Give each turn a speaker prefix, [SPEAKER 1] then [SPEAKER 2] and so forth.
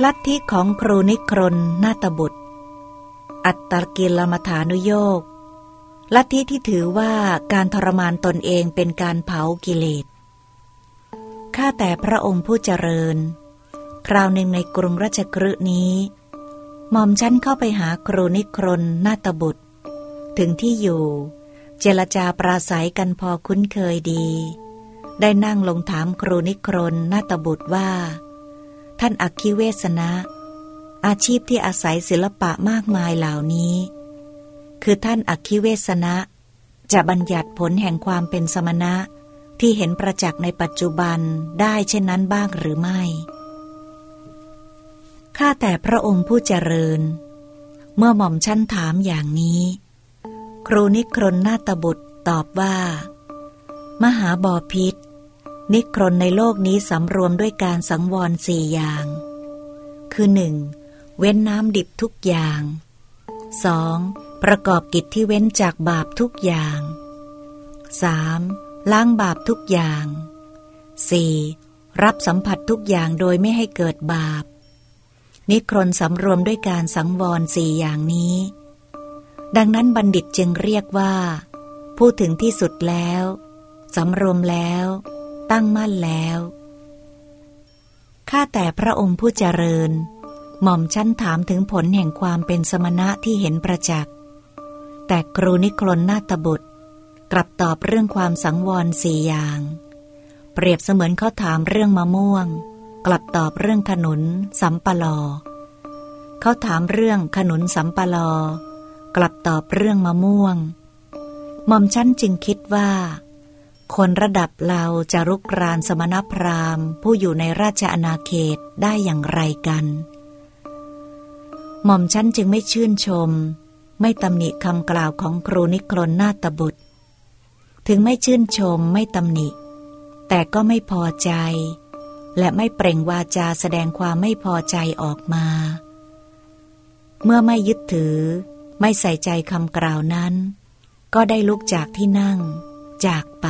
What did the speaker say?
[SPEAKER 1] ลัทธิของครูนิครนนาตบุตร อัตตกิลมฐานุโยกลัทธิที่ถือว่าการทรมานตนเองเป็นการเผากิเลส ข้าแต่พระองค์ผู้เจริญ คราวหนึ่งในกรุงราชกฤห์นี้หม่อมฉันเข้าไปหาครูนิครนนาตบุตร ถึงที่อยู่ เจรจาปราศัยกันพอคุ้นเคยดี ได้นั่งลงถามครูนิครนนาตบุตรว่า ท่านอักคิเวสนะ อาชีพที่อาศัยศิลปะมากมายเหล่านี้ คือท่านอักคิเวสนะ จะบัญญัติผลแห่งความเป็นสมณะที่เห็นประจักษ์ในปัจจุบันได้เช่นนั้นบ้างหรือไม่ข้าแต่พระองค์ผู้เจริญ เมื่อหม่อมชั้นถามอย่างนี้ ครูนิครนนาตบุตรตอบว่า มหาบอพิษ นิครนในโลกนี้สำรวมด้วยการสังวรสี่อย่าง คือหนึ่งเว้นน้ำดิบทุกอย่างสองประกอบกิจที่เว้นจากบาปทุกอย่างสามล้างบาปทุกอย่าง 4. รับสัมผัสทุกอย่างโดยไม่ให้เกิดบาป นิครนสำรวมด้วยการสังวรสี่อย่างนี้ ดังนั้นบัณฑิตจึงเรียกว่าพูดถึงที่สุดแล้ว สำรวมแล้ว ตั้งมั่นแล้ว ข้าแต่พระองค์ผู้เจริญ หม่อมชั้นถามถึงผลแห่งความเป็นสมณะที่เห็นประจักษ์ แต่ครูนิครนนาตบุตร กลับตอบเรื่องความสังวรสี่อย่าง เปรียบเสมือนเขาถามเรื่องมะม่วง กลับตอบเรื่องขนุนสัมปลอ เขาถามเรื่องขนุนสัมปลอ กลับตอบเรื่องมะม่วง หม่อมชั้นจึงคิดว่า คนระดับเราจะรุกรานสมณพราหมณ์ ผู้อยู่ในราชอาณาเขตได้อย่างไรกัน หม่อมชั้นจึงไม่ชื่นชม ไม่ตำหนิคำกล่าวของครูนิครนนาตบุตร ถึงไม่ชื่นชมไม่ตำหนิ แต่ก็ไม่พอใจ และไม่เปล่งวาจาแสดงความไม่พอใจออกมา เมื่อไม่ยึดถือ ไม่ใส่ใจคำกล่าวนั้น ก็ได้ลุกจากที่นั่ง จากไป